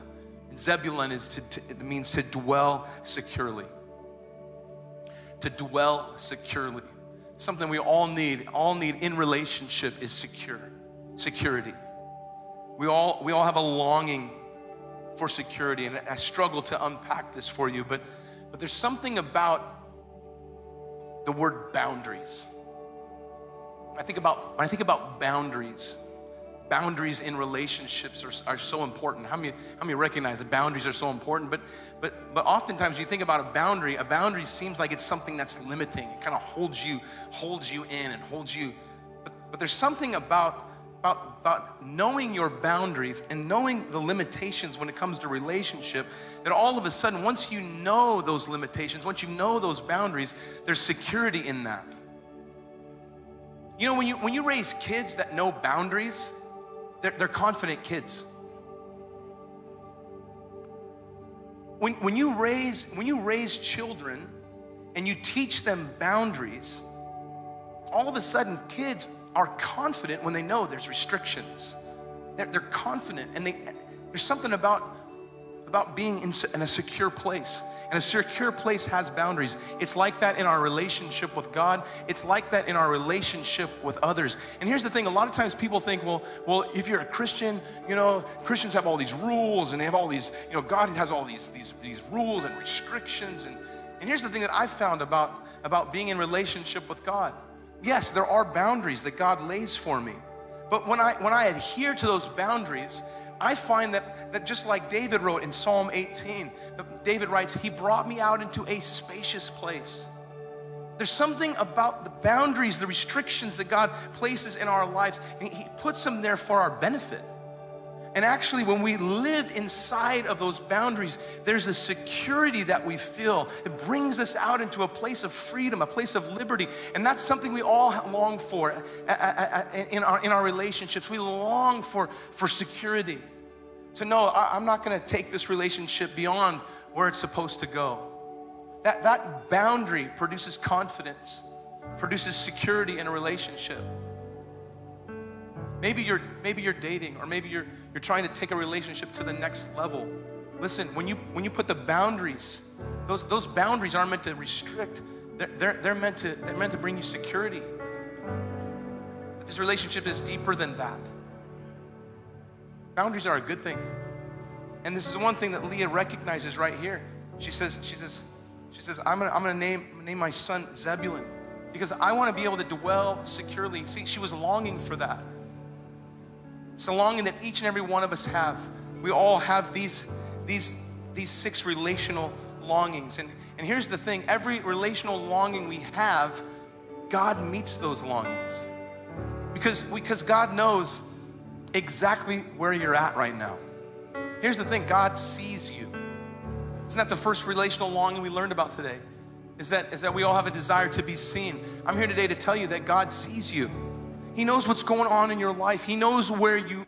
Zebulun is to, to, means to dwell securely. To dwell securely. Something we all need, all need in relationship is secure, security. We all, we all have a longing for security, and I struggle to unpack this for you, but, but there's something about the word boundaries. I think about, when I think about boundaries, boundaries in relationships are, are so important. How many, how many recognize that boundaries are so important? But, but, but oftentimes you think about a boundary, a boundary seems like it's something that's limiting. It kind of holds you, holds you in and holds you. But, but there's something about about, about knowing your boundaries and knowing the limitations when it comes to relationship, that all of a sudden, once you know those limitations, once you know those boundaries, there's security in that. You know, when you, when you raise kids that know boundaries, they're, they're confident kids. When, when, you raise, when you raise children and you teach them boundaries, all of a sudden kids are confident when they know there's restrictions. They're, they're confident, and they, there's something about, about being in, in a secure place. And a secure place has boundaries. It's like that in our relationship with God. It's like that in our relationship with others. And here's the thing: a lot of times people think, well, well, if you're a Christian, you know, Christians have all these rules and they have all these, you know, God has all these these these rules and restrictions. And and here's the thing that I've found about about being in relationship with God. Yes, there are boundaries that God lays for me. But when I, when I adhere to those boundaries, I find that, that just like David wrote in Psalm 18, David writes, He brought me out into a spacious place. There's something about the boundaries, the restrictions that God places in our lives, and He puts them there for our benefit. And actually, when we live inside of those boundaries, there's a security that we feel. It brings us out into a place of freedom, a place of liberty. And that's something we all long for uh, uh, uh, in our, in our relationships. We long for, for security. To know I'm not gonna take this relationship beyond where it's supposed to go. That, that boundary produces confidence, produces security in a relationship. Maybe you're maybe you're dating or maybe you're you're trying to take a relationship to the next level. Listen, when you when you put the boundaries, those those boundaries aren't meant to restrict. They're, they're, they're meant to they're meant to bring you security. But this relationship is deeper than that. Boundaries are a good thing. And this is one thing that Leah recognizes right here. She says, she says, she says, I'm gonna, I'm gonna name, name my son Zebulun because I want to be able to dwell securely. See, she was longing for that. It's a longing that each and every one of us have. We all have these, these, these six relational longings. And, and here's the thing every relational longing we have, God meets those longings. Because, because God knows exactly where you're at right now. Here's the thing God sees you. Isn't that the first relational longing we learned about today? Is that, is that we all have a desire to be seen. I'm here today to tell you that God sees you. He knows what's going on in your life. He knows where you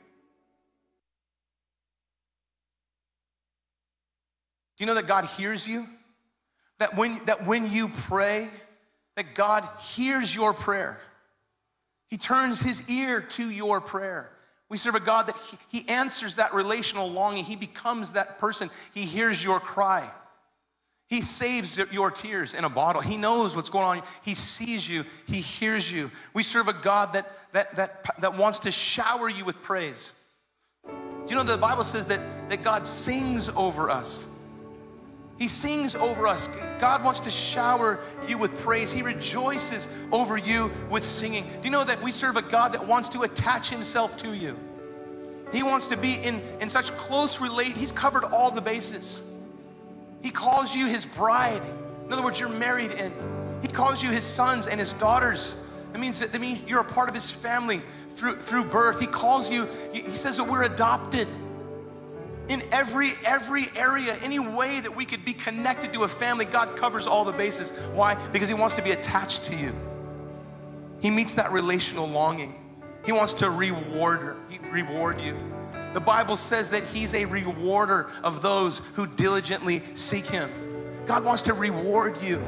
Do you know that God hears you? That when, that when you pray, that God hears your prayer. He turns his ear to your prayer. We serve a God that he, he answers that relational longing. He becomes that person. He hears your cry. He saves your tears in a bottle. He knows what's going on. He sees you. He hears you. We serve a God that, that, that, that wants to shower you with praise. Do you know the Bible says that, that God sings over us? He sings over us. God wants to shower you with praise. He rejoices over you with singing. Do you know that we serve a God that wants to attach himself to you? He wants to be in, in such close relate. He's covered all the bases. He calls you his bride. In other words, you're married in. He calls you his sons and his daughters. That means that, that means you're a part of his family through, through birth. He calls you, he says that we're adopted in every every area any way that we could be connected to a family god covers all the bases why because he wants to be attached to you he meets that relational longing he wants to reward her, he reward you the bible says that he's a rewarder of those who diligently seek him god wants to reward you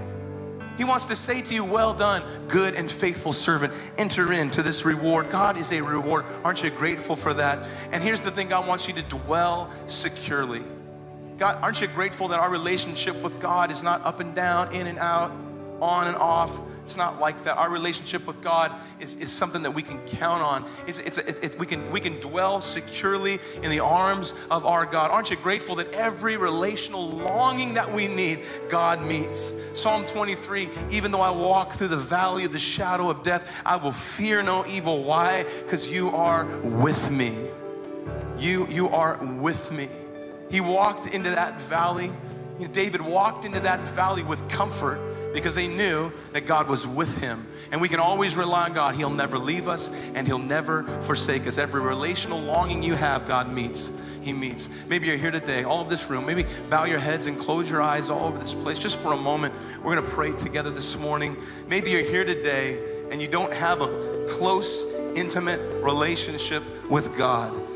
he wants to say to you, Well done, good and faithful servant. Enter into this reward. God is a reward. Aren't you grateful for that? And here's the thing God wants you to dwell securely. God, aren't you grateful that our relationship with God is not up and down, in and out, on and off? It's not like that. Our relationship with God is, is something that we can count on. It's, it's, it, we, can, we can dwell securely in the arms of our God. Aren't you grateful that every relational longing that we need, God meets? Psalm 23 Even though I walk through the valley of the shadow of death, I will fear no evil. Why? Because you are with me. You, you are with me. He walked into that valley. David walked into that valley with comfort because he knew that God was with him. And we can always rely on God. He'll never leave us and he'll never forsake us. Every relational longing you have, God meets. He meets. Maybe you're here today, all of this room. Maybe bow your heads and close your eyes all over this place just for a moment. We're going to pray together this morning. Maybe you're here today and you don't have a close, intimate relationship with God.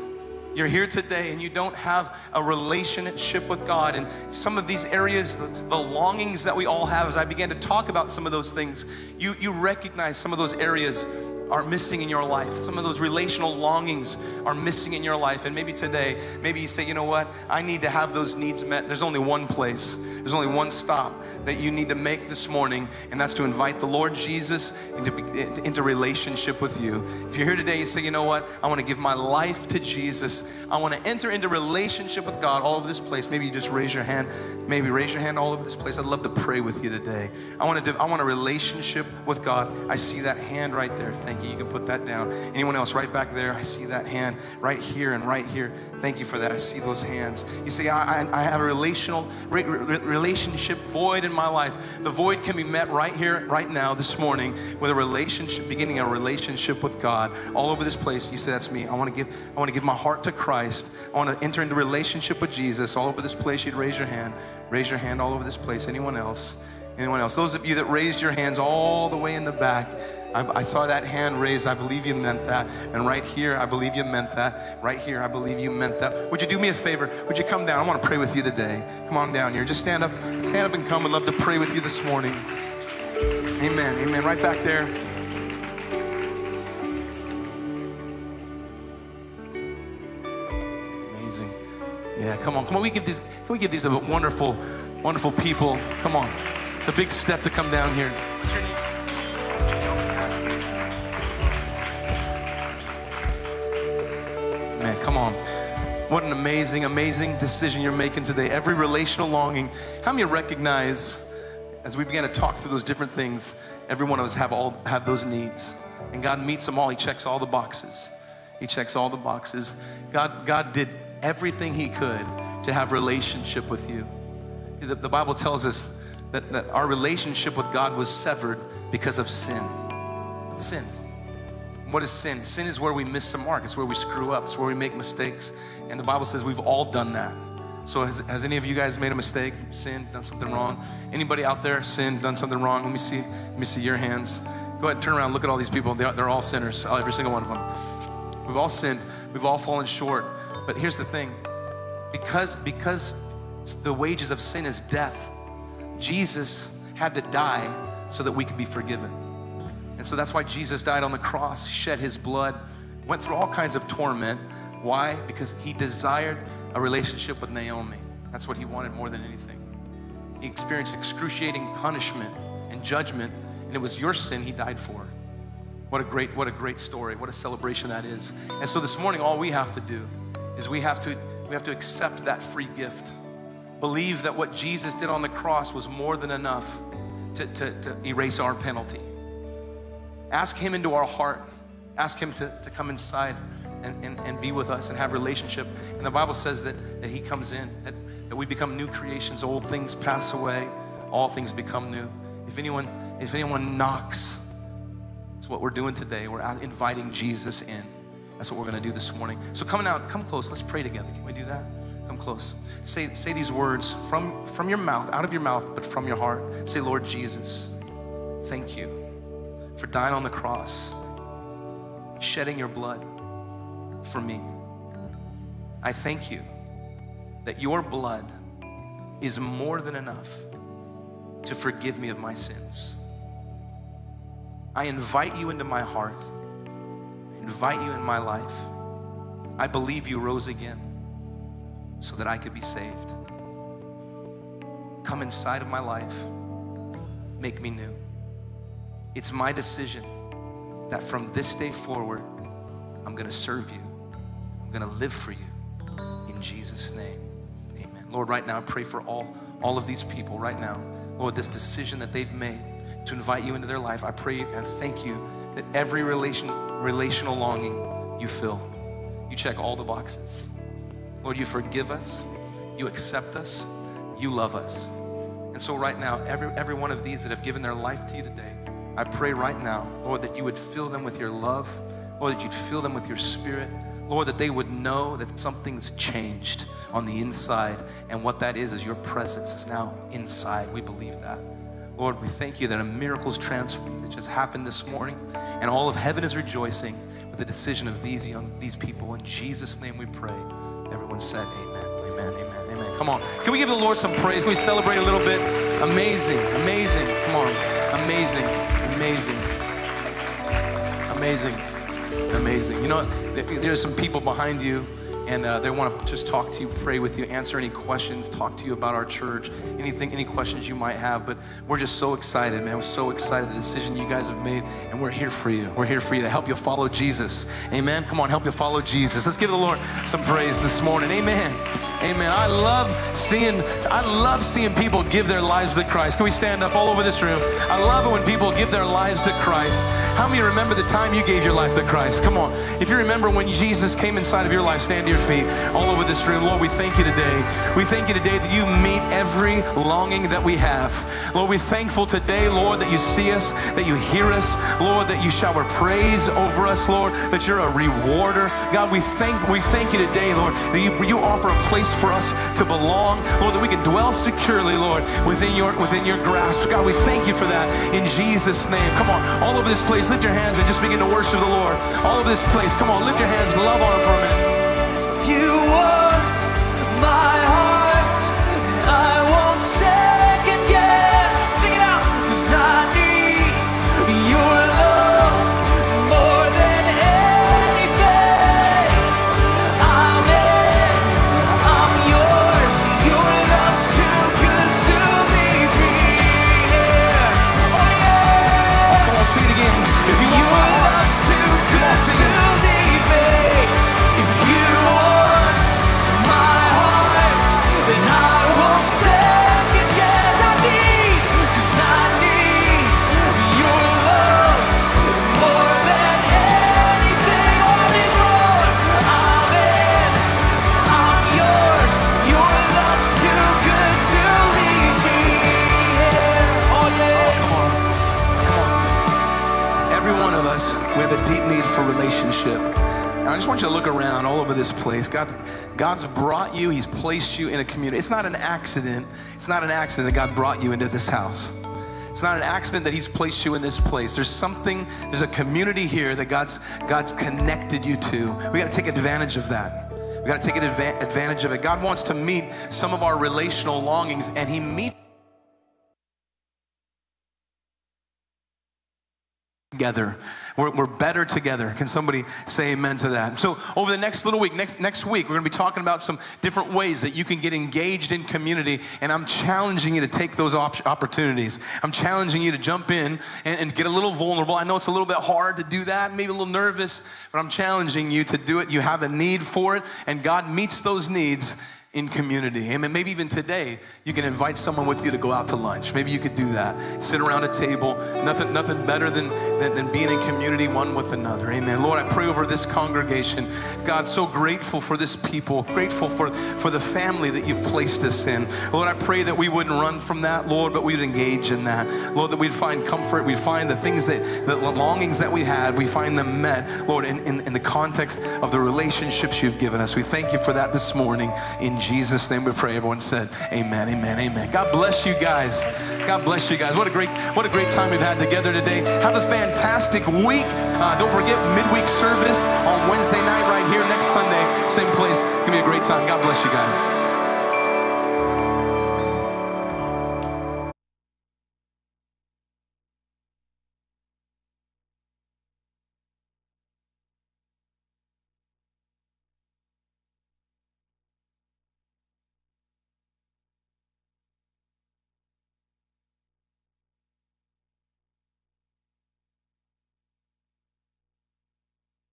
You're here today and you don't have a relationship with God. And some of these areas, the, the, longings that we all have, as I began to talk about some of those things, you, you recognize some of those areas are missing in your life. Some of those relational longings are missing in your life. And maybe today, maybe you say, you know what? I need to have those needs met. There's only one place, there's only one stop that you need to make this morning, and that's to invite the Lord Jesus into, into relationship with you. If you're here today, you say, you know what? I want to give my life to Jesus. I want to enter into relationship with God all over this place. Maybe you just raise your hand. Maybe raise your hand all over this place. I'd love to pray with you today. I want to. I want a relationship with God. I see that hand right there. Thank you. You can put that down. Anyone else right back there? I see that hand right here and right here. Thank you for that. I see those hands. You say, I, I, I have a relational re, re, relationship void in my life. The void can be met right here, right now, this morning, with a relationship, beginning a relationship with God. All over this place, you say, that's me. I want to give, I want to give my heart to Christ. I want to enter into relationship with Jesus. All over this place, you'd raise your hand. Raise your hand all over this place. Anyone else? Anyone else? Those of you that raised your hands all the way in the back, I, I, saw that hand raised. I believe you meant that. And right here, I believe you meant that. Right here, I believe you meant that. Would you do me a favor? Would you come down? I want to pray with you today. Come on down here. Just stand up, stand up and come. I'd love to pray with you this morning. Amen. Amen. Right back there. Amazing. Yeah, come on. Come on. We give these, can we give these a wonderful, wonderful people? Come on. It's a big step to come down here. Come on. What an amazing, amazing decision you're making today. Every relational longing. How many recognize, as we began to talk through those different things, every one of us have all have those needs. And God meets them all. He checks all the boxes. He checks all the boxes. God, God did everything He could to have relationship with you. The, the Bible tells us that, that our relationship with God was severed because of sin. Sin. What is sin? Sin is where we miss the mark. It's where we screw up. It's where we make mistakes. And the Bible says we've all done that. So has, has any of you guys made a mistake, sinned, done something wrong? Anybody out there sinned, done something wrong? Let me see. Let me see your hands. Go ahead, turn around, look at all these people. They're, they're all sinners, uh, every single one of them. We've all sinned. We've all fallen short. But here's the thing because, because the wages of sin is death, Jesus had to die so that we could be forgiven. And so that's why Jesus died on the cross, shed his blood, went through all kinds of torment. Why? Because he desired a relationship with Naomi. That's what he wanted more than anything. He experienced excruciating punishment and judgment, and it was your sin he died for. What a great, what a great story. What a celebration that is. And so this morning, all we have to do is we have to we have to accept that free gift. Believe that what Jesus did on the cross was more than enough to, to, to erase our penalty. Ask Him into our heart. Ask Him to, to come inside and, and, and be with us and have relationship. And the Bible says that, that He comes in, that, that we become new creations. Old things pass away, all things become new. If anyone, if anyone knocks, it's what we're doing today. We're inviting Jesus in. That's what we're going to do this morning. So coming out, come close. Let's pray together. Can we do that? Come close. Say, say these words from, from your mouth, out of your mouth, but from your heart. Say, Lord Jesus, thank you for dying on the cross, shedding your blood for me. I thank you that your blood is more than enough to forgive me of my sins. I invite you into my heart invite you in my life. I believe you rose again so that I could be saved. Come inside of my life, make me new. It's my decision that from this day forward, I'm gonna serve you, I'm gonna live for you. In Jesus' name, amen. Lord, right now, I pray for all, all of these people right now. Lord, this decision that they've made to invite you into their life, I pray and thank you that every relation relational longing you fill. You check all the boxes. Lord, you forgive us, you accept us, you love us. And so, right now, every, every one of these that have given their life to you today, I pray right now, Lord, that you would fill them with your love, Lord, that you'd fill them with your spirit, Lord, that they would know that something's changed on the inside. And what that is, is your presence is now inside. We believe that. Lord, we thank you that a miracle's transformed that just happened this morning, and all of heaven is rejoicing with the decision of these young, these people. In Jesus' name we pray. Everyone said, Amen, amen, amen, amen. Come on. Can we give the Lord some praise? Can we celebrate a little bit? Amazing, amazing. Come on. Amazing, amazing, amazing, amazing. You know, there's some people behind you and uh, they want to just talk to you, pray with you, answer any questions, talk to you about our church, anything, any questions you might have. But we're just so excited, man. We're so excited the decision you guys have made, and we're here for you. We're here for you to help you follow Jesus. Amen. Come on, help you follow Jesus. Let's give the Lord some praise this morning. Amen. Amen. I love seeing, I love seeing people give their lives to Christ. Can we stand up all over this room? I love it when people give their lives to Christ. How many remember the time you gave your life to Christ? Come on. If you remember when Jesus came inside of your life, stand to your feet all over this room. Lord, we thank you today. We thank you today that you meet every longing that we have. Lord, we're thankful today, Lord, that you see us, that you hear us, Lord, that you shower praise over us, Lord, that you're a rewarder. God, we thank we thank you today, Lord, that you, you offer a place for us to belong, Lord, that we can dwell securely, Lord, within your within your grasp. God, we thank you for that in Jesus' name. Come on, all over this place, lift your hands and just begin to worship the Lord. All over this place, come on, lift your hands, love on him for a minute. You want my I just want you to look around all over this place. God, God's brought you, He's placed you in a community. It's not an accident. It's not an accident that God brought you into this house. It's not an accident that He's placed you in this place. There's something, there's a community here that God's, God's connected you to. We got to take advantage of that. We got to take advantage of it. God wants to meet some of our relational longings, and He meets together. We're, we're, better together. Can somebody say amen to that? So, over the next little week, next, next week, we're going to be talking about some different ways that you can get engaged in community. And I'm challenging you to take those op- opportunities. I'm challenging you to jump in and, and, get a little vulnerable. I know it's a little bit hard to do that, maybe a little nervous, but I'm challenging you to do it. You have a need for it, and God meets those needs in community. Amen. Maybe even today, you can invite someone with you to go out to lunch. Maybe you could do that. Sit around a table. Nothing, nothing better than, than, than, being in community one with another. Amen. Lord, I pray over this congregation. God, so grateful for this people, grateful for, for the family that you've placed us in. Lord, I pray that we wouldn't run from that, Lord, but we'd engage in that. Lord, that we'd find comfort. We'd find the things that, the longings that we had, we find them met, Lord, in, in, in the context of the relationships you've given us. We thank you for that this morning in Jesus' name we pray. Everyone said, Amen, amen, amen. God bless you guys. God bless you guys. What a great, what a great time we've had together today. Have a fantastic week. Uh, don't forget midweek service on Wednesday night right here next Sunday, same place. It's gonna be a great time. God bless you guys.